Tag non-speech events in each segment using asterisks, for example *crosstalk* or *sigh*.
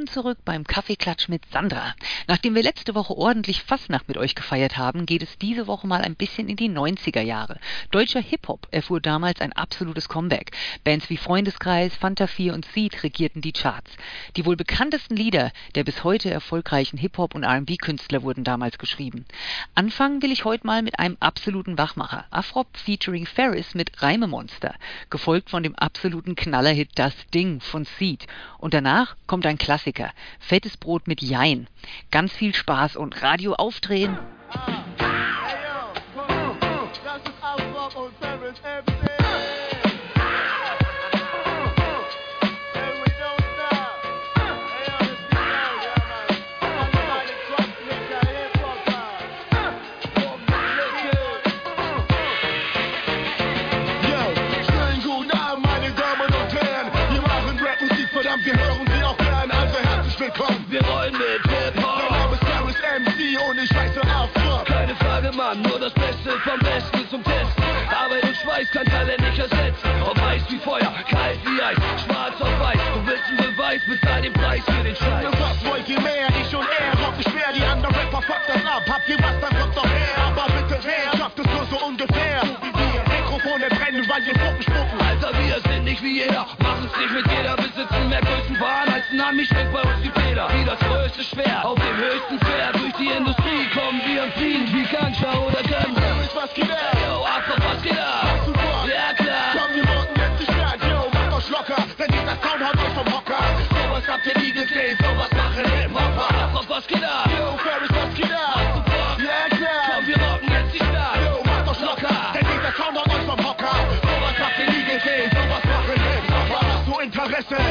Willkommen zurück beim Kaffeeklatsch mit Sandra. Nachdem wir letzte Woche ordentlich Fastnacht mit euch gefeiert haben, geht es diese Woche mal ein bisschen in die 90er Jahre. Deutscher Hip-Hop erfuhr damals ein absolutes Comeback. Bands wie Freundeskreis, Fanta 4 und Seed regierten die Charts. Die wohl bekanntesten Lieder der bis heute erfolgreichen Hip-Hop und R&B-Künstler wurden damals geschrieben. Anfangen will ich heute mal mit einem absoluten Wachmacher. Afrop featuring Ferris mit Reimemonster, gefolgt von dem absoluten Knallerhit Das Ding von Seed. Und danach kommt ein Klassiker. Fettes Brot mit Jein. Ganz viel Spaß und Radio aufdrehen. Yo, Wir rollen mit Mein Hip-Hop. Name ist Ferris MC und ich heiße Afro. Keine Frage, Mann, nur das Beste vom Besten zum Testen. Arbeit und Schweiß kann Talent nicht ersetzen. Ob heiß wie Feuer, kalt wie Eis, schwarz auf weiß. Du willst einen Beweis, bezahl den Preis für den Scheiß. Und was wollt ihr mehr? Ich und er, rocken schwer, die anderen Rapper fuckt das ab. Habt ihr was, dann kommt doch her. Aber bitte wer? Schafft es nur so ungefähr. Mikrofone brennen, weil wir Spucken spucken. Alter, wir sind nicht wie jeder, machen's nicht mit jeder, besitzen mehr Größenwahn als ein Ami, schmeckt bei Schwert, auf dem höchsten Pferd, durch die Industrie kommen wir und fliehen wie Ganja oder Ganja. Ferris, was geht ab? Yo, Afro, was geht ab? Super. Ja, klar. Komm, wir rocken jetzt die Stadt. Yo, macht euch locker, denn dieser Sound haut euch vom Hocker. Sowas habt ihr nie gesehen, sowas machen Hip-Hopper. Afro, was geht ab?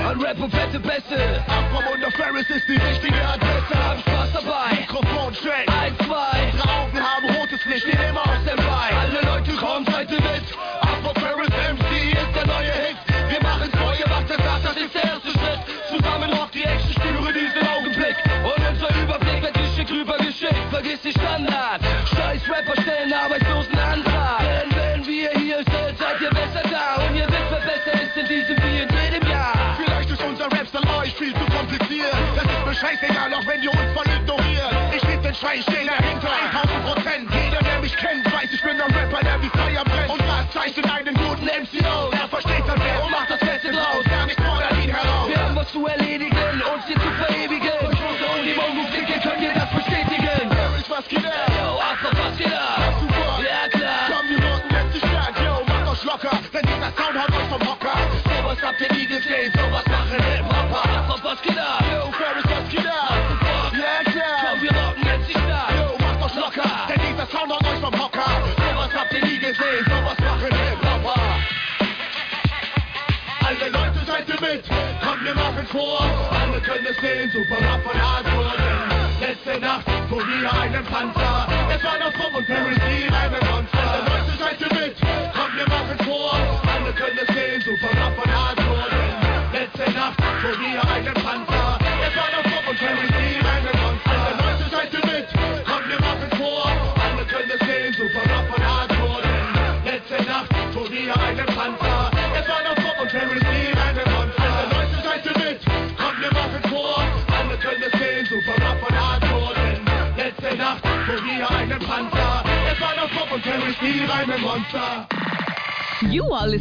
Interesse? An Rap und fette Bässe. Afro und der Ferris ist die richtige Adresse. Hab Spaß dabei. Mikrofon check. Uns voll ignoriert. Ich red den Schrei, ich steh dahinter, 1000 Prozent. Jeder, der mich kennt, weiß, ich bin ein Rapper, der wie Feuer brennt. Und was zeichnet einen guten MC aus? Er versteht das Wert und macht das Beste draus. Gar nicht fordert ihn heraus. Wir haben was zu erledigen, uns hier zu verewigen. Durch Musse und die Mongo-Blicke könnt ihr das bestätigen. Ferris, was geht ab? Yo, was geht ab? Kommt wir machen vor. Alle können es sehen, super Rap von Hardcore. Letzte Nacht fuhr wieder einen Panzer. Es war noch Pop und Paris,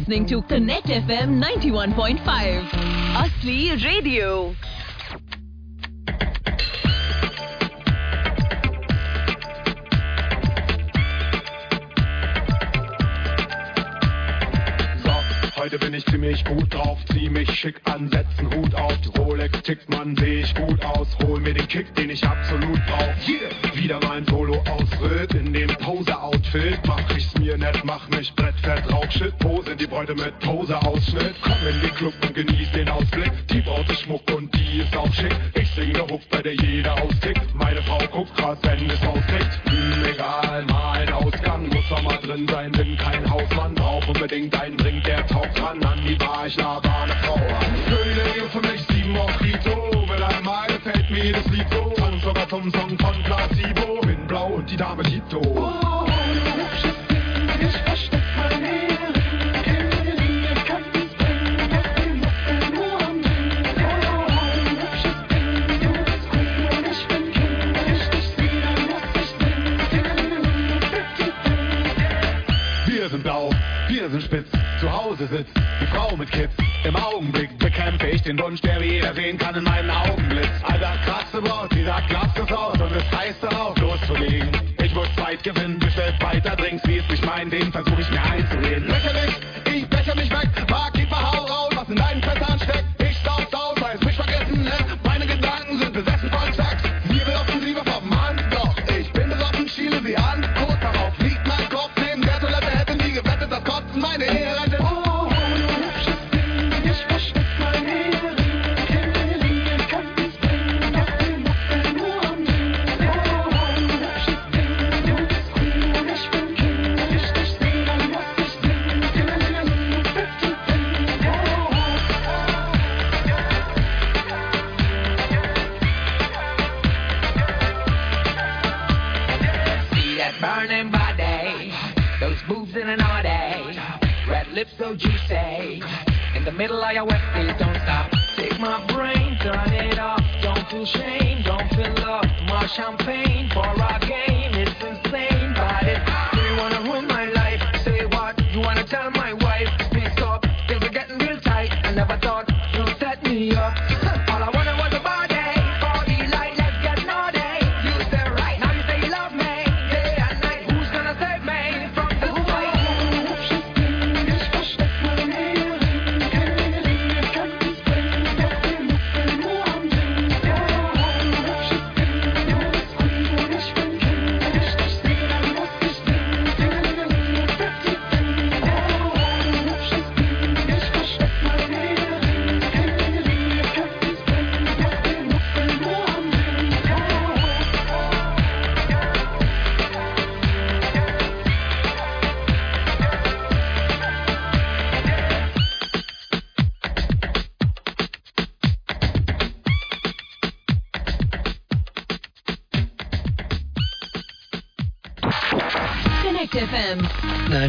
listening to Connect FM 91.5. Asli Radio. Ich den Wunsch, der wie jeder sehen kann in meinen Augenblitz. Alter, krasse Braut, die sagt, lasst es aus und es heißt darauf loszulegen. Ich muss Zeit gewinnen, bestellt weiter Drinks, wie es nicht mein, den versuche ich mir einzureden. Lächerlich,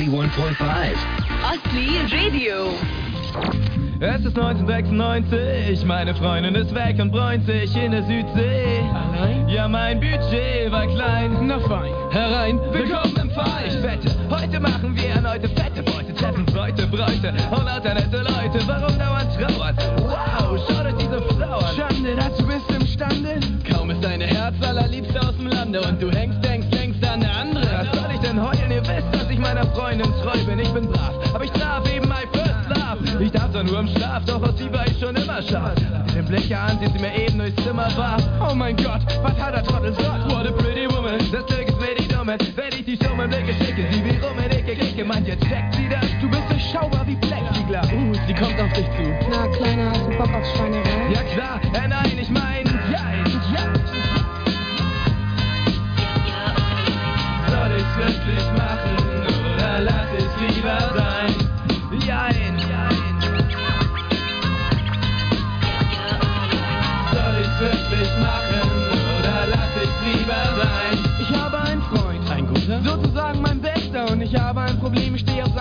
91.5. Asli Radio. Es ist 1996, meine Freundin ist weg und bräunt sich in der Südsee. Allein? Ja, mein Budget war klein. Na fein. Herein, willkommen im Fall. Ich wette, heute machen wir erneute fette Beute, treffen Bräute, Bräute und lauter nette Leute. Warum dauernd trauern? Wow, schau dir diese Frau an. Schande, dass du bist imstande. Kaum ist deine Herz allerliebste aus dem Lande und du hängst, meiner Freundin treu bin. Ich bin brav, aber ich darf eben my first love. Ich darf zwar nur im Schlaf, doch aus sie war ich schon immer scharf. Mit dem Blick an, sie mir eben durchs Zimmer warf. Oh mein Gott, was hat der Trottel so? What a pretty woman, das Glück ist mir die Dumme. Wenn ich die Show mit Blicke schicke, sie wie rum in Ecke kicke. Meint jetzt checkt sie das, du bist durchschaubar wie Plexiglas. Uh, sie kommt auf dich zu. Na, Kleiner, hast du Bock auf Schweinerei? Ja klar, äh, nein, ich mein,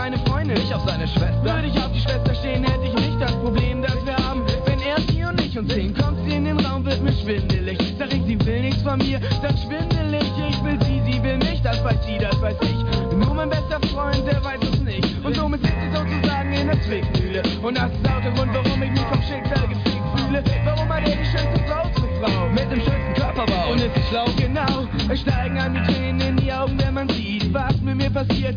seine Freundin, ich auf seine Schwester. Würde ich auf die Schwester stehen, hätte ich nicht das Problem, das wir haben. Wenn er sie und ich uns sehen, kommt sie in den Raum, wird mir schwindelig. Sag ich, sie will nichts von mir, dann schwindelig. Ich will sie, sie will mich, das weiß sie, das weiß ich. Nur mein bester Freund, der weiß es nicht. Und somit sitzt sie sozusagen in der Zwickmühle. Und das ist auch der Grund, warum ich mich vom Schicksal gefickt fühle. Warum hat er die schönste Frau zur Frau? Mit dem schönsten Körperbau. Und ist sie schlau, genau. Es steigen an die Tränen in die Augen, wenn man sieht, was mit mir passiert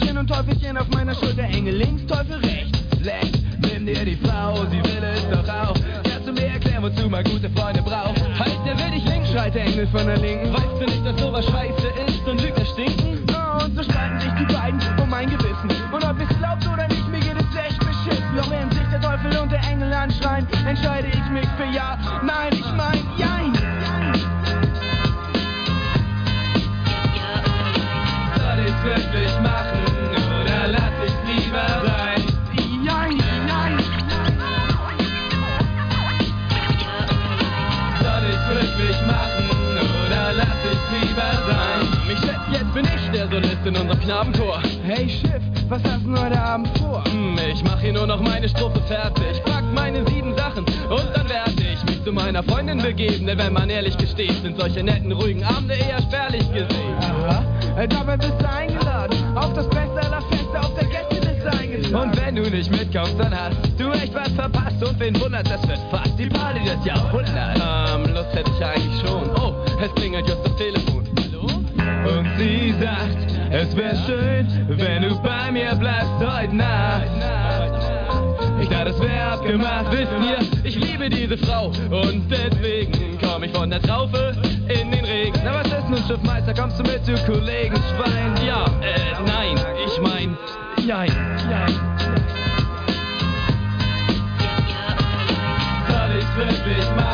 Engelchen und Teufelchen auf meiner Schulter. Engel links, Teufel rechts. Längst, nimm dir die Frau, sie will es doch auch. Kannst du mir erklären, wozu man gute Freunde braucht? Heißt, der will dich links, schreit der Engel von der Linken. Weißt du nicht, dass sowas scheiße ist und Lügner stinken? Oh, und so streiten sich die beiden um mein Gewissen. Und ob es glaubt oder nicht, mir geht es echt beschissen. Doch während sich der Teufel und der Engel anschreien, entscheide ich mich für Ja. Nein, ich mein in unserem Knabenchor. Hey Schiff, was hast du heute Abend vor? Hm, ich mach hier nur noch meine Strophe fertig. Pack meine sieben Sachen und dann werd ich mich zu meiner Freundin begeben. Denn wenn man ehrlich gesteht, sind solche netten, ruhigen Abende eher spärlich gesehen. Aha, äh, dabei bist du eingeladen. Auf das Beste aller Feste auf der Gästeliste eingeladen. Und wenn du nicht mitkommst, dann hast du echt was verpasst. Und wen wundert, das wird fast die Party des Jahrhunderts. Ähm, Lust hätte ich eigentlich schon. Oh, es klingelt just das Telefon. Hallo? Und sie sagt es wäre schön, wenn du bei mir bleibst heute Nacht. Ich dachte, es wäre abgemacht, wisst ihr, ich liebe diese Frau und deswegen komm ich von der Traufe in den Regen. Na was ist nun, Schiffmeister, kommst du mit, du Kollegen, Schwein? Ja, äh, nein, ich mein, jein, jein. Soll ich's wirklich machen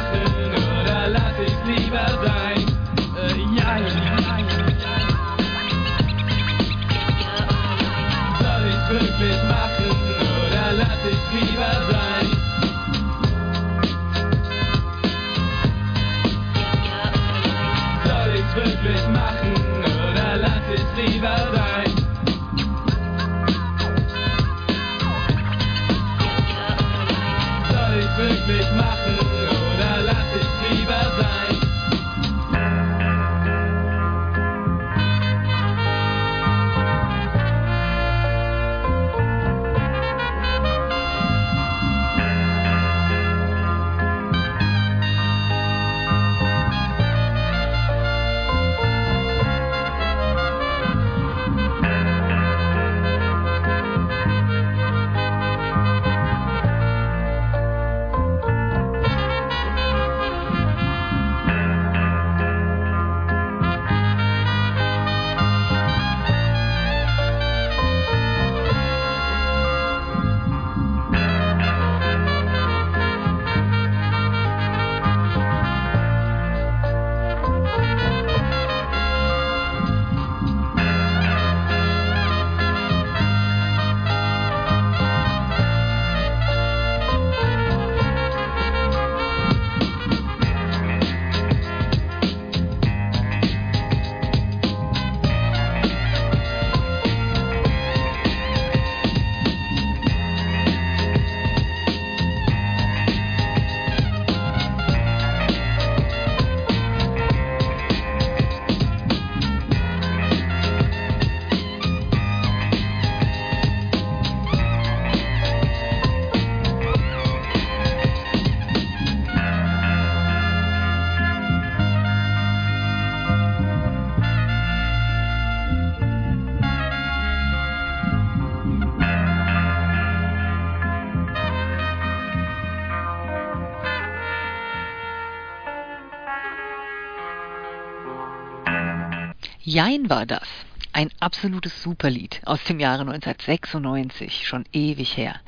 Jein war das. Ein absolutes Superlied aus dem Jahre 1996, schon ewig her.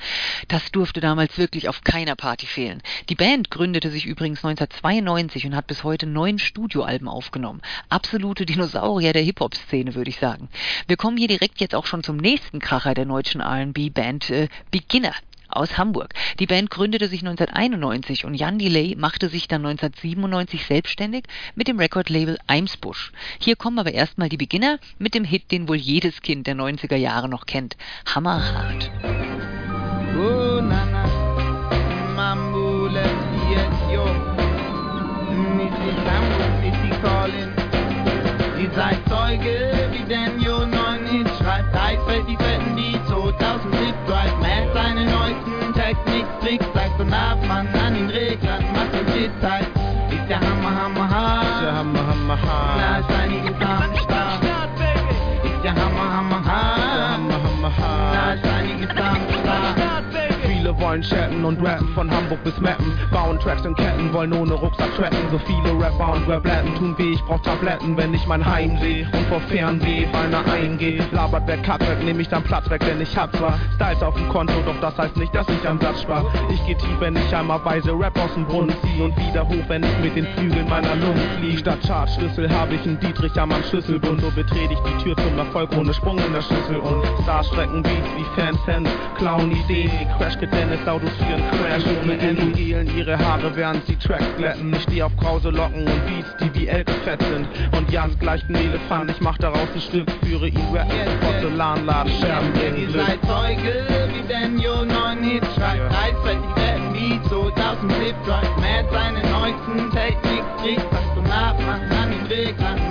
Das durfte damals wirklich auf keiner Party fehlen. Die Band gründete sich übrigens 1992 und hat bis heute neun Studioalben aufgenommen. Absolute Dinosaurier der Hip-Hop-Szene, würde ich sagen. Wir kommen hier direkt jetzt auch schon zum nächsten Kracher der deutschen R&B-Band, äh, Beginner aus Hamburg. Die Band gründete sich 1991 und Jan Delay machte sich dann 1997 selbstständig mit dem Recordlabel Eimsbusch. Hier kommen aber erstmal die Beginner mit dem Hit, den wohl jedes Kind der 90er Jahre noch kennt. Hammerhart. Oh, Nana, Mambo, let's get yo. Missy Sambo, Missy Collins. Ihr seid Zeuge, wie Daniel 9 Hit schreibt. Eisfeld, die fetten wollen chatten und rappen von Hamburg bis Mappen. Bauen Tracks in Ketten, wollen ohne Rucksack tracken. So viele Rapper und Rapletten tun weh, ich brauch Tabletten, wenn ich mein Heim seh und vor Fernweh beinahe eingehe. Labert wer Cut weg, nehm ich dann Platz weg, denn ich hab zwar Styles auf dem Konto, doch das heißt nicht, dass ich am Satz spar. Ich geh tief, wenn ich einmal weise Rap aus dem Brunnen zieh und wieder hoch, wenn ich mit den Flügeln meiner Lungen flieh. Statt Chartschlüssel hab ich einen Dietrich am Schlüsselbund, so betrete ich die Tür zum Erfolg ohne Sprung in der Schüssel und Stars strecken Beats wie Fans Ideen wie Crash Dennis Autos für einen Crash ohne Ende. gelen ihre Haare während sie Tracks glätten ich steh auf krause Locken und Beats die wie Elke fett sind. Und Jans gleicht ein Elefant ich mach daraus ein Stück führe ihn Rap. Porzellanladen Scherben bringen Ihr Glück seid Zeuge, wie Daniel 9 Hits schreibt. Gleichzeitig werden die 2007 Drive. Matt seine neuesten Technik-Tricks. Sagt und nach, macht an den macht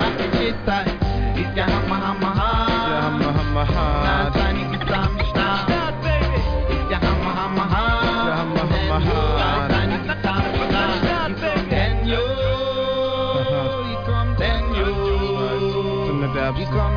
You come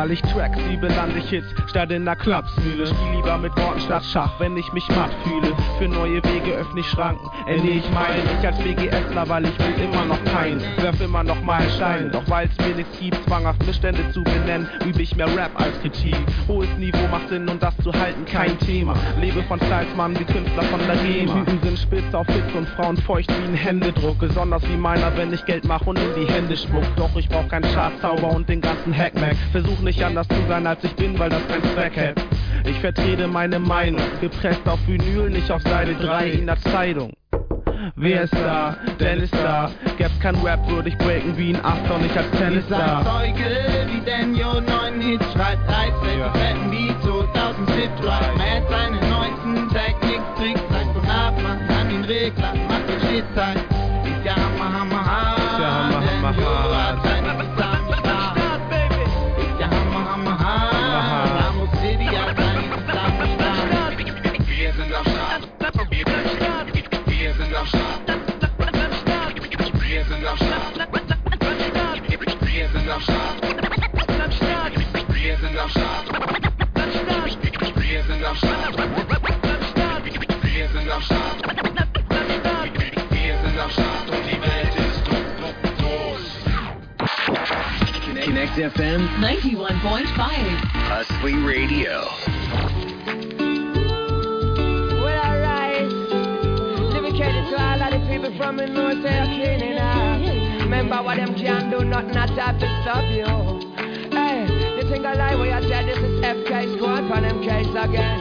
Weil ich Tracks liebe, lande ich Hits statt in der Klapsmühle. Spiel lieber mit Worten statt Schach, wenn ich mich matt fühle. Für neue Wege öffne ich Schranken, ernähre ich meinen. Ich als WGSler, weil ich will immer noch keinen. Werf immer noch mal einen Stein. Doch weil's mir nichts gibt, zwanghaft Missstände zu benennen, übe ich mehr Rap als Kritik. Hohes Niveau macht Sinn und das zu halten kein Thema. Lebe von Salzmann wie Künstler von der GEMA. Typen *laughs* sind spitz auf Hits und Frauen feucht wie ein Händedruck. Besonders wie meiner, wenn ich Geld mache und in die Hände spuck. Doch ich brauch keinen Chartzauber und den ganzen Hackmack. Versuch nicht anders zu sein als ich bin, weil das keinen Zweck hat. Ich vertrete meine Meinung, gepresst auf Vinyl, nicht auf Seite 3 in der Zeitung. Wer ist da? Dennis da. Gäb's kein Rap, würde ich breaken wie ein Achter und nicht als Ihr Tennisstar. seid Zeuge, wie Daniel neuen Hits schreibt, welche fetten Beats, so 1000 Shit right. Matt seine neuesten Technik, Tricks, sagt und ab, macht an den Regler, macht den Shit FM, 91.5. Hustly Radio. Well, alright. Living credit to all of the people from the north they are cleaning up. Remember what them can do, nothing at all to stop you. Hey, you think I lie when you say this is FK squad for them case again?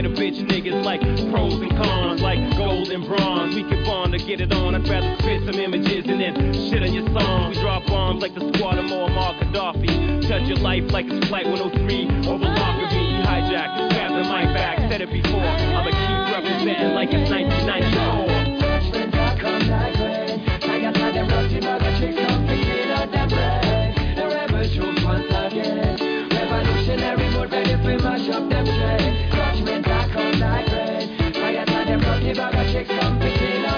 Bitch niggas like pros and cons, like gold and bronze. We can bond to get it on. I'd rather spit some images and then shit on your song. We drop bombs like the squad of Muammar Gaddafi. Touch your life like it's Flight 103 over Lockerbie. Hijack, grab the mic back, said it before. I'ma keep representing like it's 1994. I like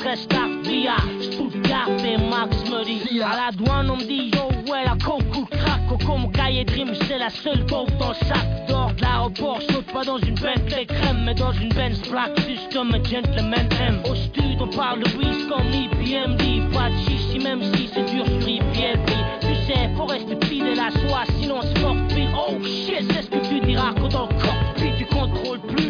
Stress start via Stuttgart et Max me dit À la douane on me dit yo ouais la Coco mon cahier dream c'est la seule dope dans le sac. D'or de l'aéroport Saute pas dans une Bentley crème Mais dans une Benz black Juste comme un gentleman aime Au stud on parle de whiz comme IPM dit Pas de chichi même si c'est dur sur IPLP Tu sais faut rester fidèle à soi Sinon forfait Oh shit c'est ce que tu diras quand le cockpit tu contrôles plus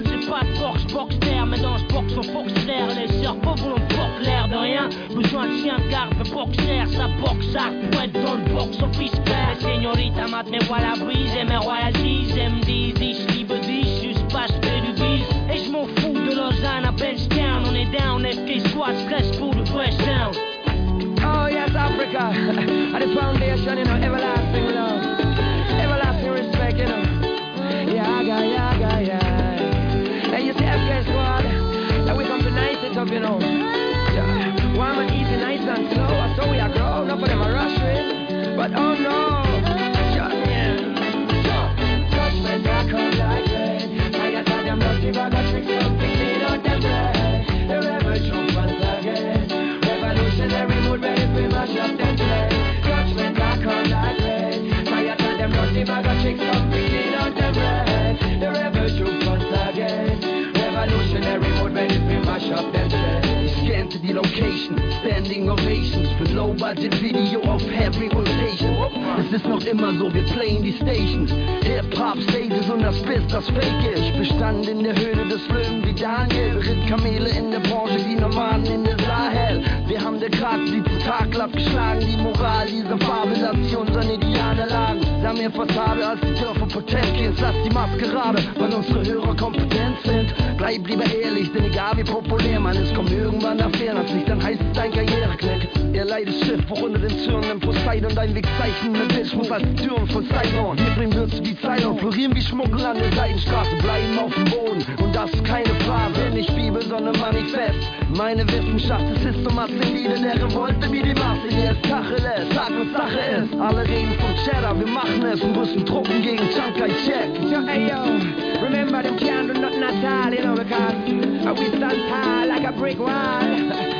Boxster Mais dans ce box on Foxter Les sœurs pauvres l'on porte l'air de rien. Besoin de chien de garde Le boxer ça boxe ça Pour être dans le box office père Les señoritas mat me voilà brise Et mes royalties elles me disent Ich liebe Juste pas je du bise Et je m'en fous de Lausanne à Benchtown On est down FK squad stress pour le fresh down Oh yes, Africa, *laughs* and the foundation, you know, everlasting love, everlasting respect, you know. Yaga, yaga, yeah. And you see, FK squad, that we come to nice it up, you know. Yeah. Easy, nice and slow. So we are grow, not for them a rush with, but für Low Budget Video auf Heavy Rotation. Es ist noch immer so, wir playen die Stations, Hip-Hop Stages und das Biss, das Fake ist. Bestand in der Höhle des Löwen wie Daniel, ritt Kamele in der Branche wie Nomaden in der Sahel. Wir haben der Kratz die Tentakel abgeschlagen, die Moral dieser Fabelation, unseren Ideale lagen. Sie haben mehr Fassade als die Dörfer Potemkins, lass die Maskerade, weil unsere Hörer kompetent sind. Bleib lieber ehrlich, denn egal wie populär man ist, kommt irgendwann als nicht, dann heißt es dein Karriereknick. Ihr leides Schiff, hoch unter den Zürnen Poseidon, dein Weg zeichnen mit Bitch, muss als Türen von Sidon. Wir bringen Würze wie Zeilon, florieren wie Schmuggel an der Seitenstraße, bleiben auf dem Boden. Und das ist keine Phrase, nicht Bibel, sondern Manifest. Meine Wissenschaft ist Systomatzelie, der Revolte wie die Masse, die es Tacheles, sag was Sache ist. Alle reden von Cheddar, wir machen es und müssen drucken gegen Chiang Kai-shek. Yo, hey, yo, remember them nothing at all, you know, because we stand tall like a brick wall. *laughs*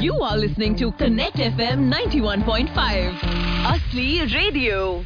You are listening to Connect FM 91.5. Asli Radio.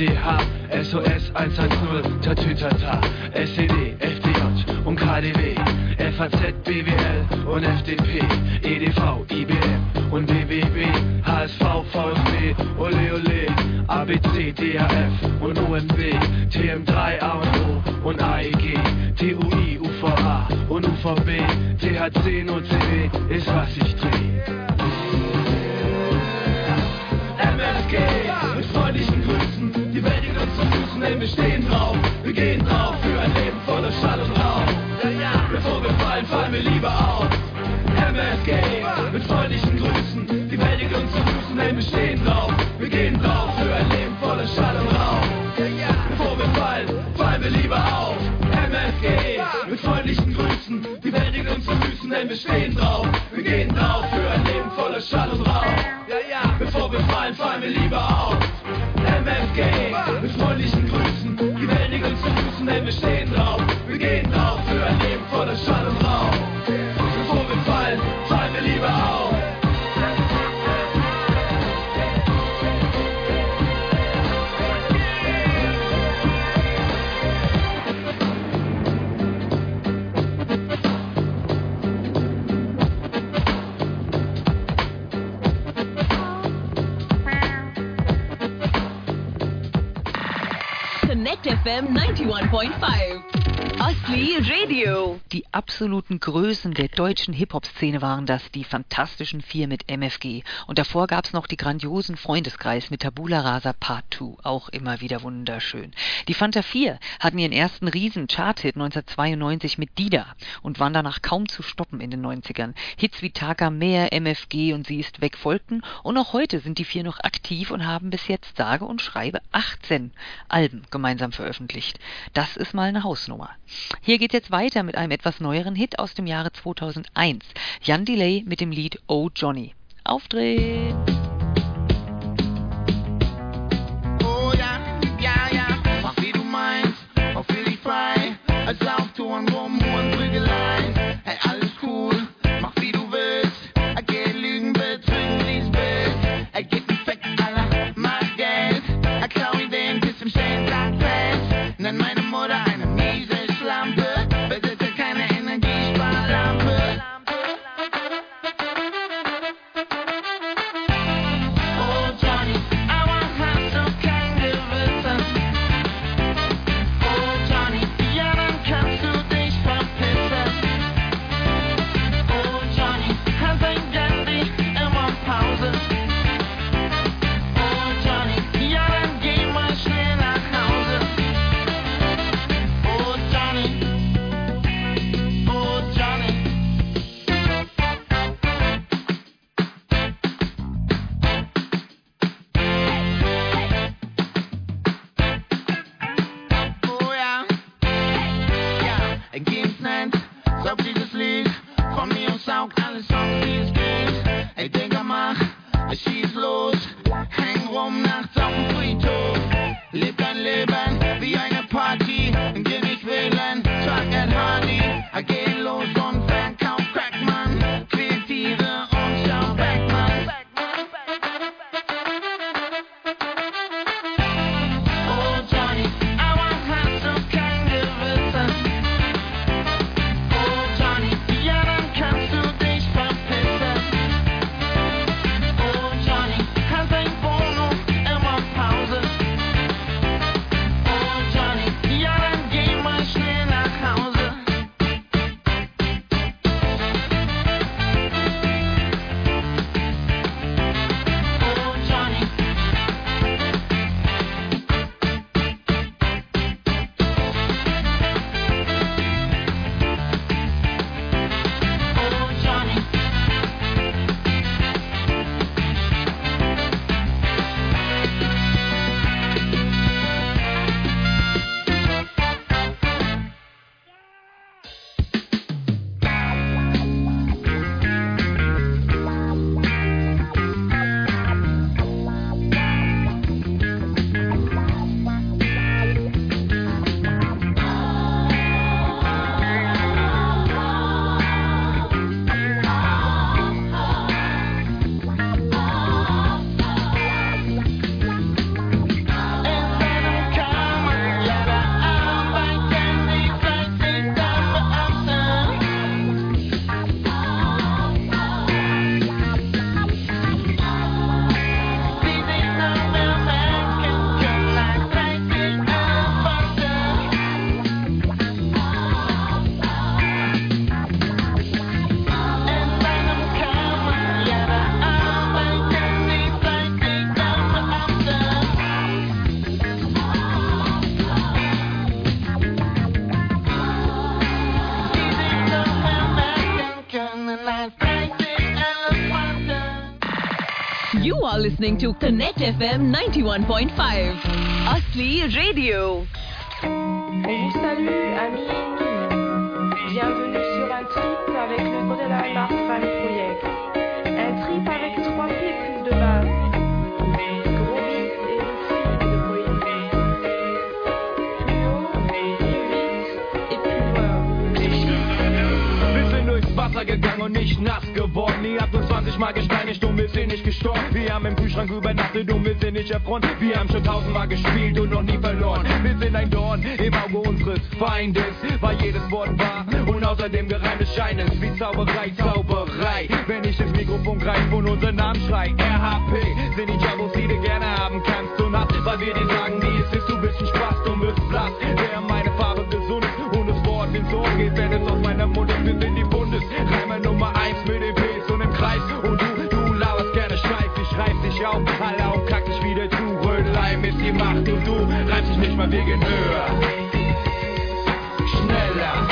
FDH, SOS 110, Tatütata, SED, FDJ und KDW, FAZ, BWL und FDP, EDV, IBM und BBB, HSV, VfB, Ole Ole, ABC, DAF und OMB, TM3, A und O und AEG, TUI, UVA und UVB, THC, NOCW ist was ich dreh. MFG, mit freundlichen Grüßen, zu Füßen, denn wir stehen drauf, wir gehen drauf für ein Leben voller Schall und Rauch. Bevor wir fallen, fallen wir lieber auf. MFG, mit freundlichen Grüßen, die Welt liegt uns zu Füßen, denn wir stehen drauf, wir gehen drauf für ein Leben voller Schall und Rauch. Bevor wir fallen, fallen wir lieber auf. MFG, mit freundlichen Grüßen, die Welt liegt uns zu Füßen, denn wir stehen drauf, wir gehen drauf für ein Leben voller Schall und Rauch. Bevor wir fallen, fallen wir lieber auf. MFG, mit freundlichen Grüßen, die Welt zu Füßen, denn wir stehen drauf, wir gehen drauf für ein Leben voller Schall und Rauch. FM 91.5. Radio. Die absoluten Größen der deutschen Hip-Hop-Szene waren das, die fantastischen vier mit MFG. Und davor gab's noch die grandiosen Freundeskreis mit Tabula Rasa Part 2, auch immer wieder wunderschön. Die Fanta 4 hatten ihren ersten riesen Chart-Hit 1992 mit Dida und waren danach kaum zu stoppen in den 90ern. Hits wie Taka Mehr, MFG und Sie ist weg folgten und auch heute sind die vier noch aktiv und haben bis jetzt sage und schreibe 18 Alben gemeinsam veröffentlicht. Das ist mal eine Hausnummer. Hier geht's jetzt weiter mit einem etwas neueren Hit aus dem Jahre 2001. Jan Delay mit dem Lied Oh Johnny. Aufdrehen! Oh mach wie du. Als rum und Prügeleien. Hey, alles You are listening to Connect FM 91.5. Ostli Radio. Vous amis. Bienvenue sur un trip avec le gegangen und nicht nass geworden. Ihr habt uns 20 Mal gesteinigt und wir sind nicht gestorben. Wir haben im Kühlschrank übernachtet und wir sind nicht erfreut. Wir haben schon tausendmal gespielt und noch nie verloren. Wir sind ein Dorn im Auge unseres Feindes, weil jedes Wort wahr und außerdem gereimt es scheint es wie Zauberei, Zauberei. Wenn ich ins Mikrofon greif und unseren Namen schrei, RHP sind die Jabos, die du gerne haben kannst und hast, weil wir dir sagen, wie es ist, du bist ein Spaß, du wirst blass. Wer meine gemacht und du reibst dich nicht mal wegen höher. Schneller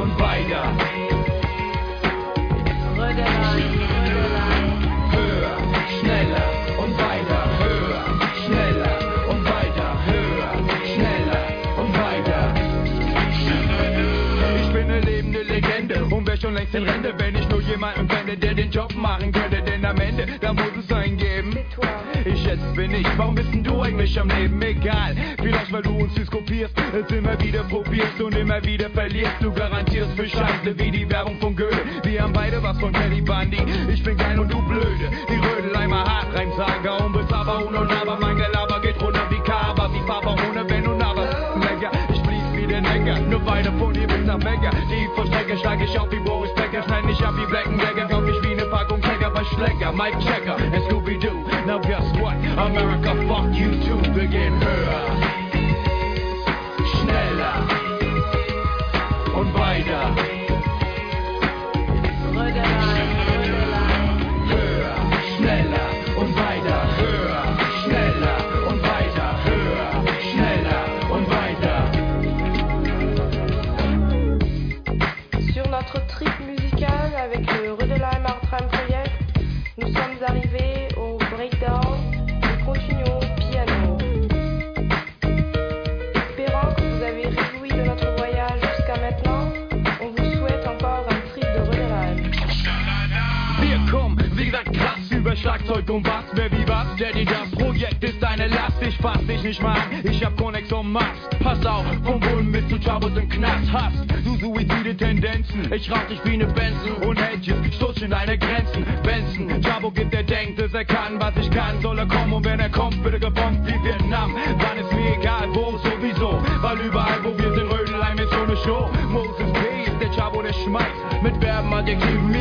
und weiter. Höher, schneller und weiter, höher, schneller und weiter, höher, schneller und weiter. Ich bin eine lebende Legende und wär schon längst in Rente, wenn ich nur jemanden fände, der den Job machen könnte. Denn am Ende, da muss es einen geben. Jetzt bin ich, warum bist denn du eigentlich am Leben? Egal, vielleicht weil du uns diskopierst, es immer wieder probierst und immer wieder verlierst. Du garantierst für Scheiße wie die Werbung von Goethe. Wir haben beide was von Teddy Bundy. Ich bin geil und du blöde. Die Rödeleimer Hartreimsager, unbezahlbar, unnahbar. Mein Gelaber geht runter wie Kaba, wie Papa ohne Wenn und Aber. Lecker, ich fließ wie der Neckar, nur weiter von hier bis nach Mekka. Die Verstrecke steig ich auf wie Boris Becker, schneid mich ab wie Blackenberger, kauf mich wie ne Packung Checker bei Schlecker. Mike Checker Scooby-Doo. Now guess what? America, fuck you too. Begin höher. Schneller. Und weiter. Schlagzeug und Bass. Wer wie was, Daddy, das Projekt ist eine Last. Ich fass dich nicht mal an, ich hab Connex und Max. Pass auf, vom Bullen bis zu Troubles im Knast. Hast du suizide Tendenzen? Ich rauch dich wie ne Benson und Hedges, stutz in deine Grenzen. Benson, Jabo gibt, der denkt, dass er kann, was ich kann. Soll er kommen und wenn er kommt, er gebombt wie Vietnam. Dann ist mir egal, wo, sowieso. Weil überall, wo wir sind, Rödelheim ist so ne Show. Moses P. ist der Jabo, der schmeißt. Mit Verben, Adjektiven,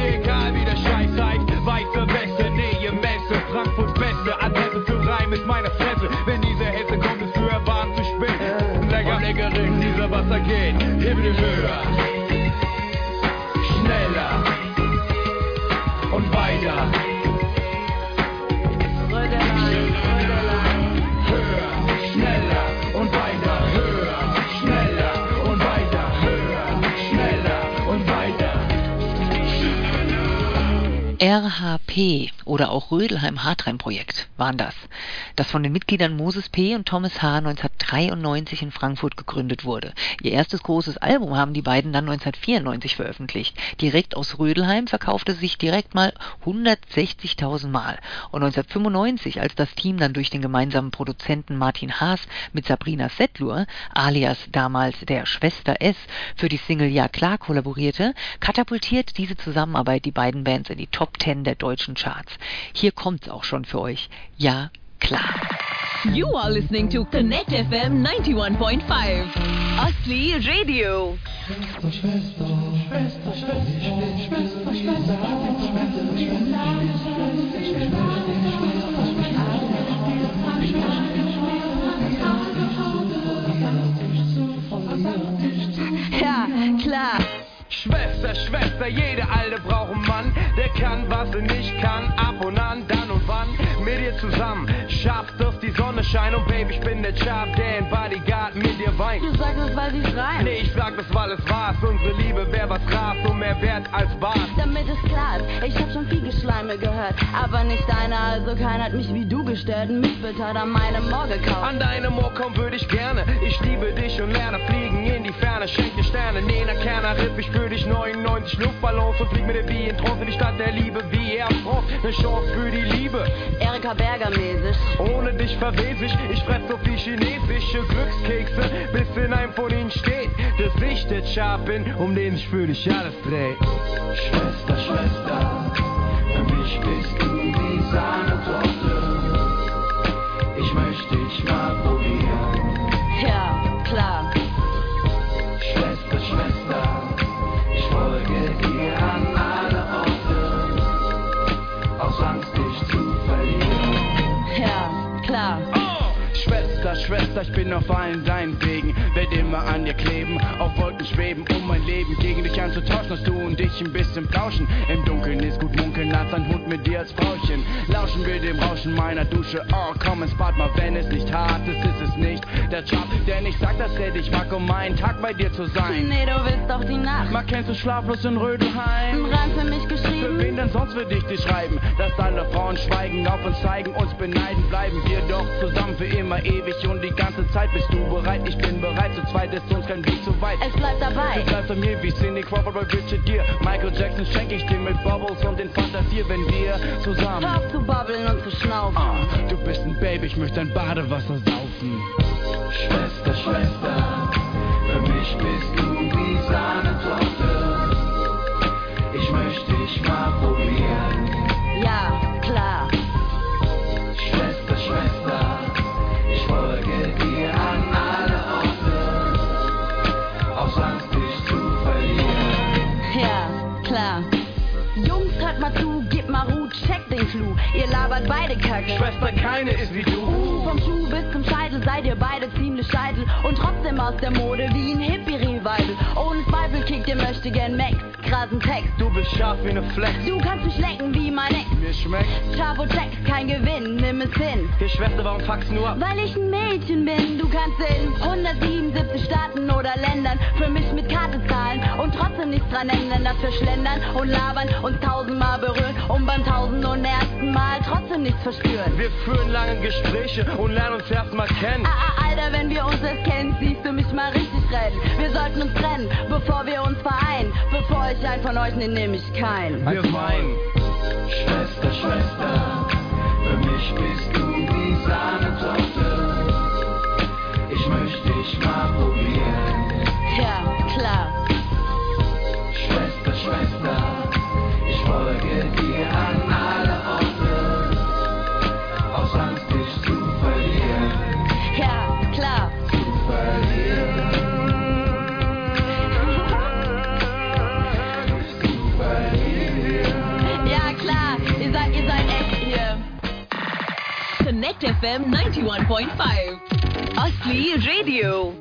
spät. Lecker, Leckerin, dieser Wasser geht. Himmel höher. Schneller. RHP oder auch Rödelheim Hartreim Projekt waren das, das von den Mitgliedern Moses P. und Thomas H. 1993 in Frankfurt gegründet wurde. Ihr erstes großes Album haben die beiden dann 1994 veröffentlicht. Direkt aus Rödelheim verkaufte sich direkt mal 160.000 Mal. Und 1995, als das Team dann durch den gemeinsamen Produzenten Martin Haas mit Sabrina Settlur, alias damals der Schwester S, für die Single Ja klar kollaborierte, katapultiert diese Zusammenarbeit die beiden Bands in die Top 10 der deutschen Charts. Hier kommt's auch schon für euch. Ja, klar. You are listening to Connect FM 91.5. Asli Radio. Ja, klar. Schwester, Schwester, jede Alte braucht einen Mann, der kann, was sie nicht kann, ab und an, dann und wann, mit dir zusammen, schafft, dass die Sonne scheint und Baby, ich bin der Chap, der in Bodyguard mit dir weint. Du sagst es, weil sie schreien. Nee, ich sag das, weil es war's, unsere Liebe wär was Gras und mehr wert als Bart. Damit es klar ist, ich hab schon viel Geschleime gehört, aber nicht deine, also keiner hat mich wie du gestellt. Ein Mietbild an meinem Moor gekauft. An deinem Ohr kommen würde ich gerne, ich liebe dich und lerne fliegen in die Ferne, schenk dir Sterne, Nena Kerner, Riff, ich für dich 99 Luftballons und flieg mit dir wie in Trance in die Stadt der Liebe, wie Air France, ne Chance für die Liebe. Erika Berger mäßig. Ohne dich verwes ich, ich fress so viel chinesische Glückskekse, bis in einem von ihnen steht, dass ich der Chap bin, um den sich für dich alles dreht. Schwester, Schwester, für mich bist du die Sahnetorte. Ich bin auf allen deinen Wegen. Werd immer an dir kleben, auf Wolken schweben, mein Leben gegen dich anzutauschen. Hast du und ich ein bisschen plauschen. Im Dunkeln ist gut munkeln als ein Hund mit dir als Frauchen. Lauschen wir dem Rauschen meiner Dusche. Oh, komm ins Bad mal, wenn es nicht hart ist, ist es nicht der Job. Denn ich sag das er dich mag, um einen Tag bei dir zu sein. Nee, du willst doch die Nacht. Mal kennst du schlaflos in Rödelheim? Ein Reim für mich geschrieben. Für wen denn sonst würde ich dir schreiben? Dass alle Frauen schweigen, auf uns zeigen, uns beneiden. Bleiben wir doch zusammen für immer ewig und die ganze Zeit. Bist du bereit? Ich bin bereit. Zu zweit ist uns kein Weg zu weit. Es bleibt dabei. Es bleibt bei mir wie Cindy Crawford bei Richard Gere. Michael Jackson schenke ich dir mit Bubbles und den Fantasier, wenn wir zusammen. Hör auf zu babbeln und zu schnaufen. Ah, du bist ein Baby, ich möchte dein Badewasser saufen. Schwester, Schwester, für mich bist du wie Sahnetorte. Ich möchte dich mal probieren. Ja, klar. Schwester, Schwester, ich folge dir mal zu, gib mal Ruhe, check den Clou. Ihr labert beide Kacke. Schwester, keine ist wie du. Uh, vom Schuh bis zum Scheitel seid ihr beide ziemlich scheitel und trotzdem aus der Mode wie ein Hippie-Revival. Ohne Zweifel kickt ihr möchte gern Max, krassen Text. Du bist scharf wie ne Flex. Du kannst mich lecken wie mein Ex. Mir schmeckt. Und Text, kein Gewinn, nimm es hin. Hey Schwester, warum fuckst du ab? Weil ich ein Mädchen bin, du kannst in 177 Staaten oder Ländern für mich mit Karte zahlen nichts dran ändern, dass wir schlendern und labern, uns tausendmal berühren und beim tausend und ersten Mal trotzdem nichts verspüren. Wir führen lange Gespräche und lernen uns erstmal kennen. Ah, ah, Alter, wenn wir uns erst kennen, siehst du mich mal richtig rennen. Wir sollten uns trennen, bevor wir uns vereinen. Bevor ich einen von euch nehme, nehme ich keinen. Wir weinen. Schwester, Schwester, für mich bist du wie Sahnetorte. Ich möchte dich mal probieren. Ja, klar. Schwester, Schwester, ich folge dir an alle Orte. Aus Angst, dich zu verlieren. Ja, klar. Zu verlieren. Zu verlieren. Ja, klar. Ihr seid, ihr seid echt hier. Connect FM 91.5. Asli Radio.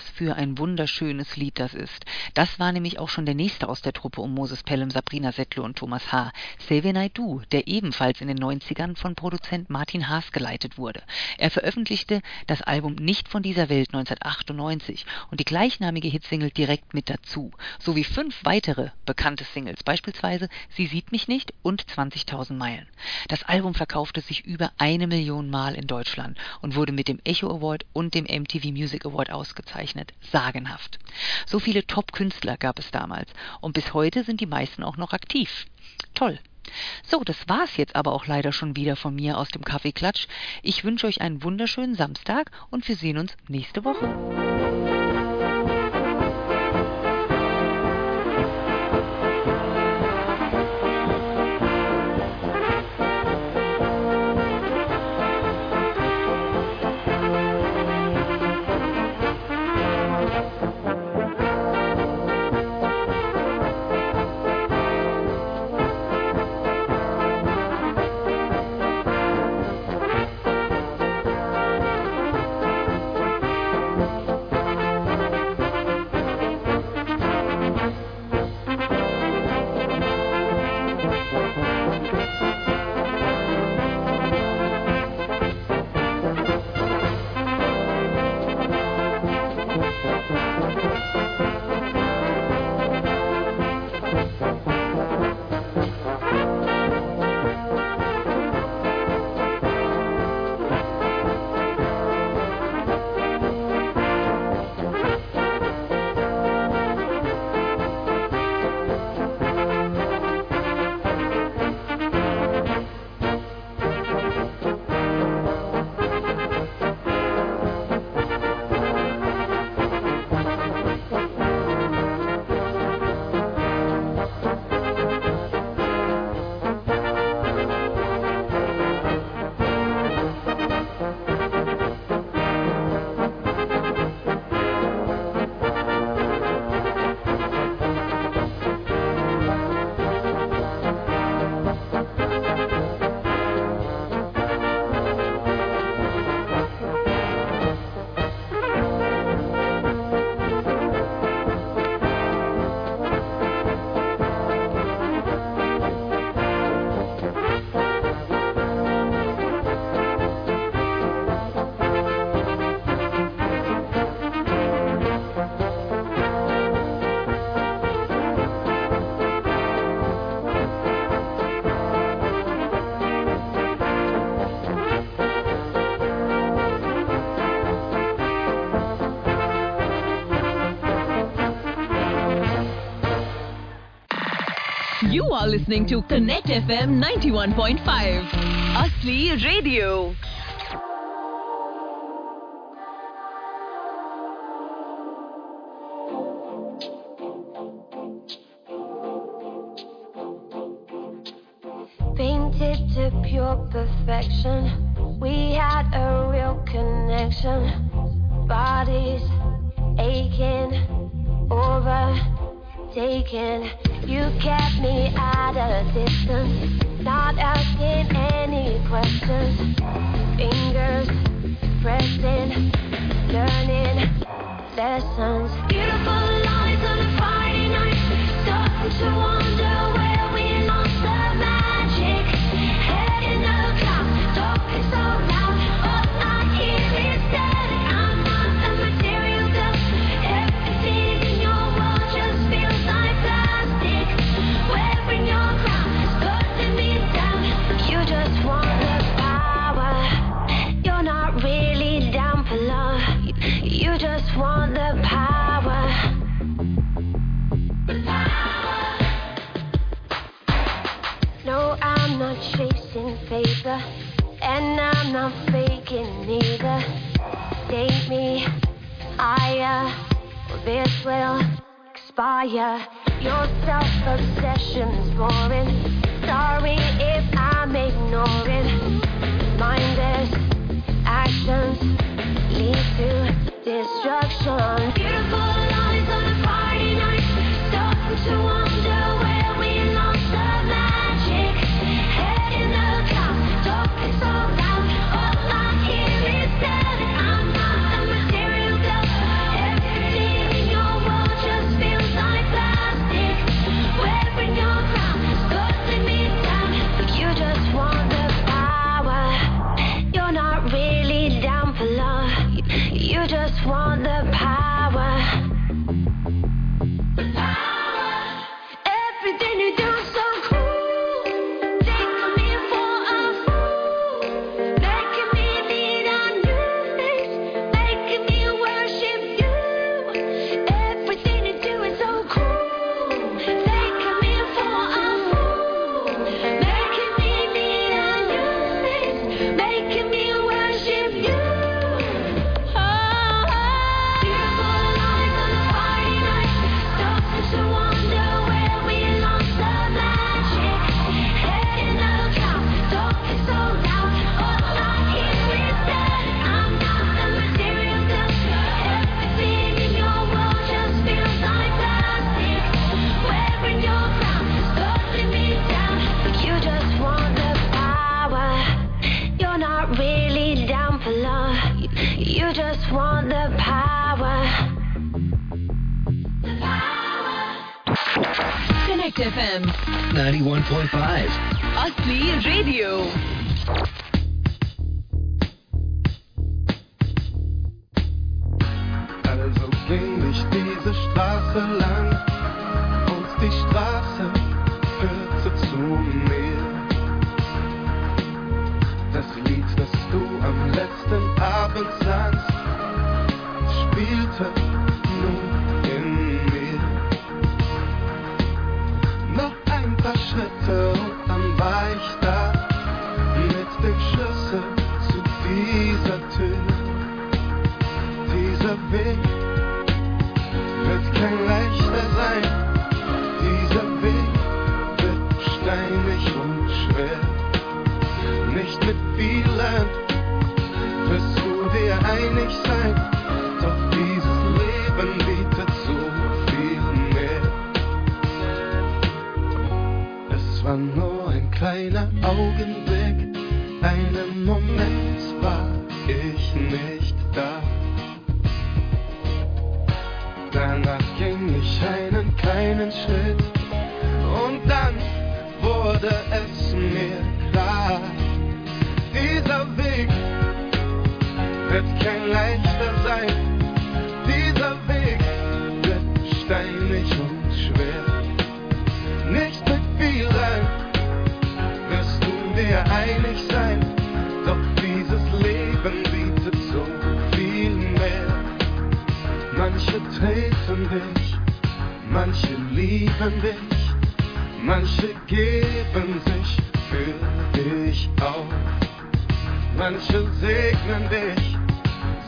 paz. Für ein wunderschönes Lied das ist. Das war nämlich auch schon der nächste aus der Truppe um Moses Pelham, Sabrina Settler und Thomas H. Save I Do, der ebenfalls in den 90ern von Produzent Martin Haas geleitet wurde. Er veröffentlichte das Album Nicht von dieser Welt 1998 und die gleichnamige Hitsingle direkt mit dazu, sowie fünf weitere bekannte Singles, beispielsweise Sie sieht mich nicht und 20.000 Meilen. Das Album verkaufte sich über eine Million Mal in Deutschland und wurde mit dem Echo Award und dem MTV Music Award ausgezeichnet. Sagenhaft. So viele Top-Künstler gab es damals und bis heute sind die meisten auch noch aktiv. Toll. So, das war's jetzt aber auch leider schon wieder von mir aus dem Kaffeeklatsch. Ich wünsche euch einen wunderschönen Samstag und wir sehen uns nächste Woche. Listening to Connect FM 91.5. Asli Radio. durch diese Straße lang und die Straße führte zu mir. Das Lied, das du am letzten Abend sangst, spielte an dich, manche geben sich für dich auf, manche segnen dich,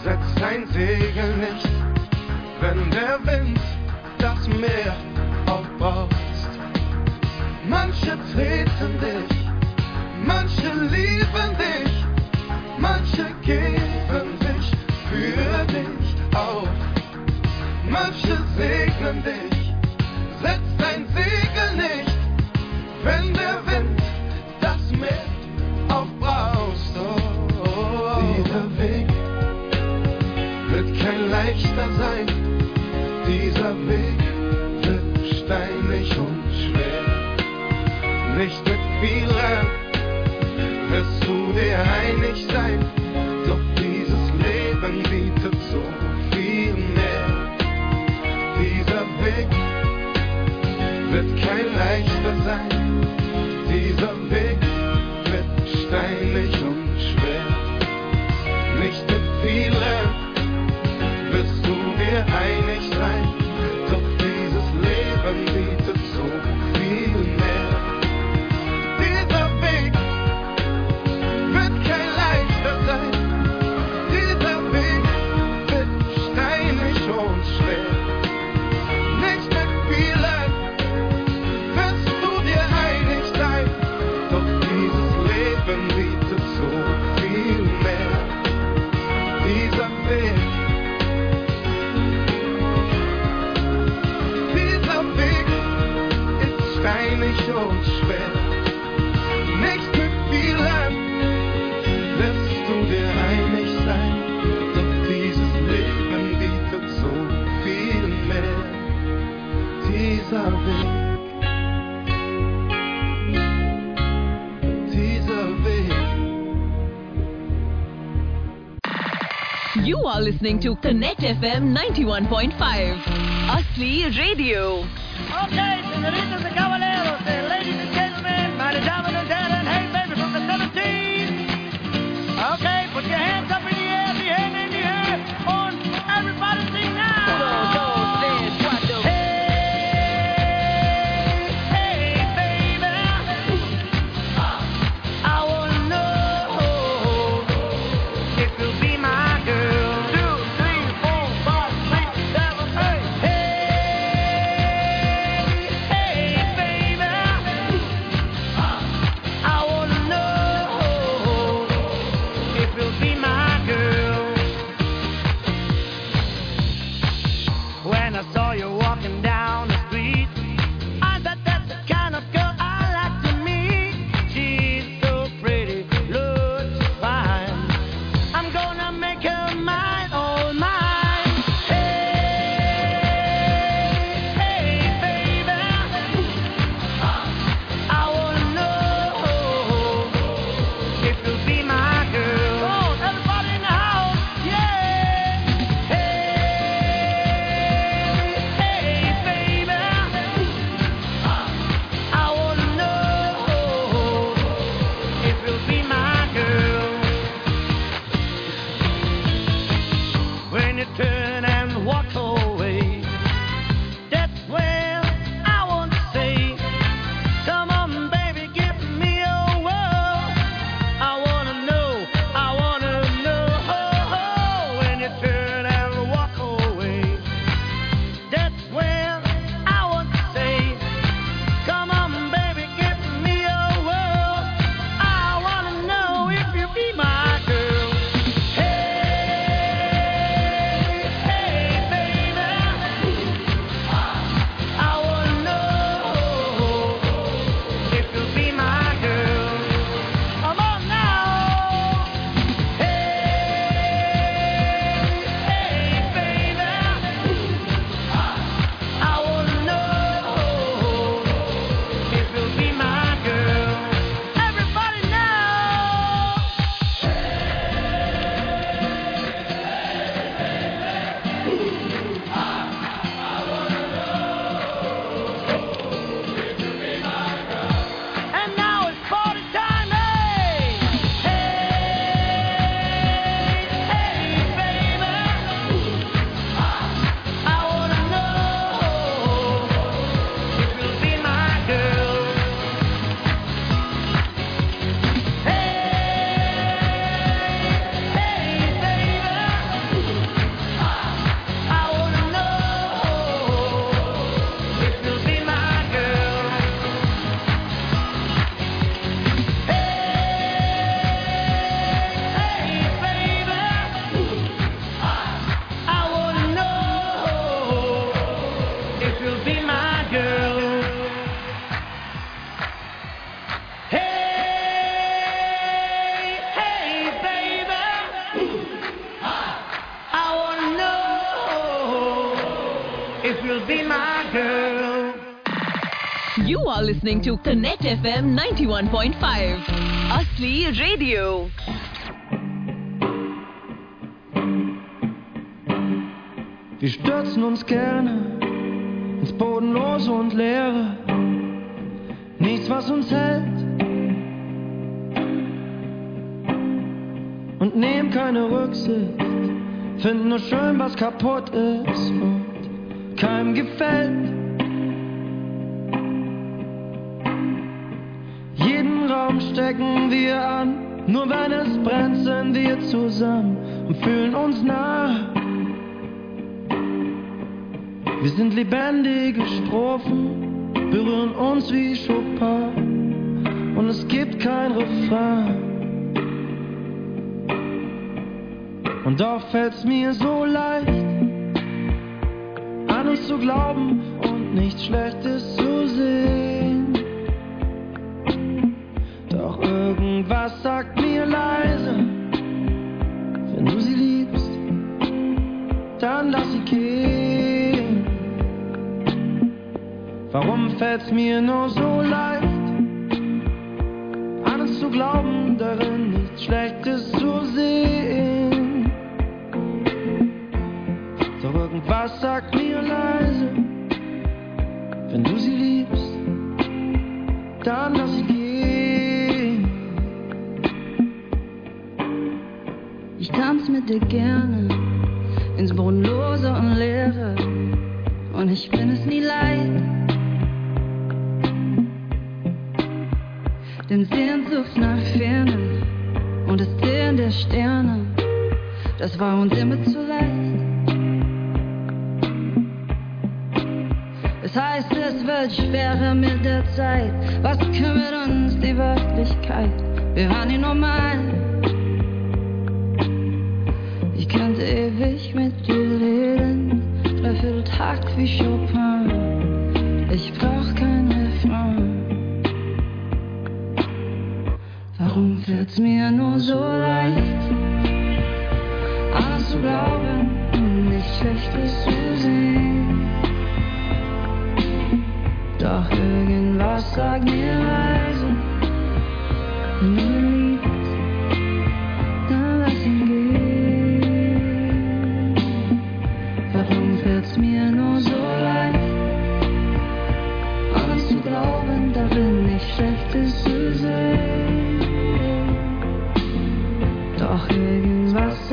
setzt dein Segel nicht, wenn der Wind das Meer aufbraust. Manche treten dich, manche lieben dich, manche geben sich für dich auf, manche segnen dich, setzt dein Segel nicht, wenn der Wind das mit aufbraust. Oh, dieser Weg wird kein leichter sein, dieser Weg wird steinig und schwer. Nicht kein leichter sein, dieser Weg wird steinig. are listening to Connect FM 91.5. Asli Radio. Okay, Senoritas and Caballeros, eh, listening to Connect FM 91.5, Asli Radio. Wir stürzen uns gerne ins Bodenlose und Leere. Nichts, was uns hält. Und nehmen keine Rücksicht. Finden nur schön, was kaputt ist und keinem gefällt. stecken wir an. Nur wenn es brennt, sind wir zusammen und fühlen uns nah. Wir sind lebendige Strophen, berühren uns wie Chopin. Und es gibt kein Refrain. Und doch fällt's mir so leicht, an uns zu glauben und nichts Schlechtes fällt's mir nur so leicht, alles zu glauben, darin nichts Schlechtes zu sehen. Doch irgendwas sagt mir leise, wenn du sie liebst, dann lass sie gehen. Ich tanz mit dir gerne ins Bodenlose und Leere, und ich bin es nie leid. Sehnsucht nach Ferne und das Sehen der Sterne, das war uns immer zu leicht. Es heißt, es wird schwerer mit der Zeit. Was kümmert uns die Wirklichkeit? Wir waren nie normal. Ich könnte ewig mit dir reden, dreiviertel Takt wie Chopin. Ich brauch kein Fällt's mir nur so leicht, alles zu glauben und nichts Schlechtes zu sehen? Doch irgendwas sagt mir leise,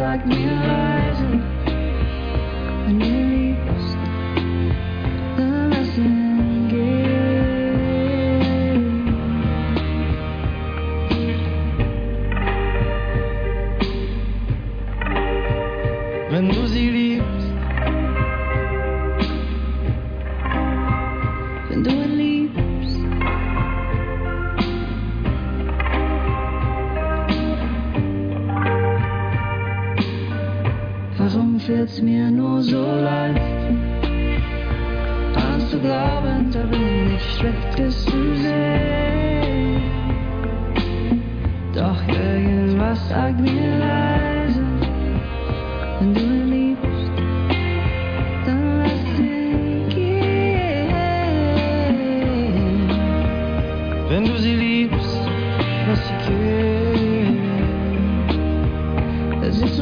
irgendwas sagt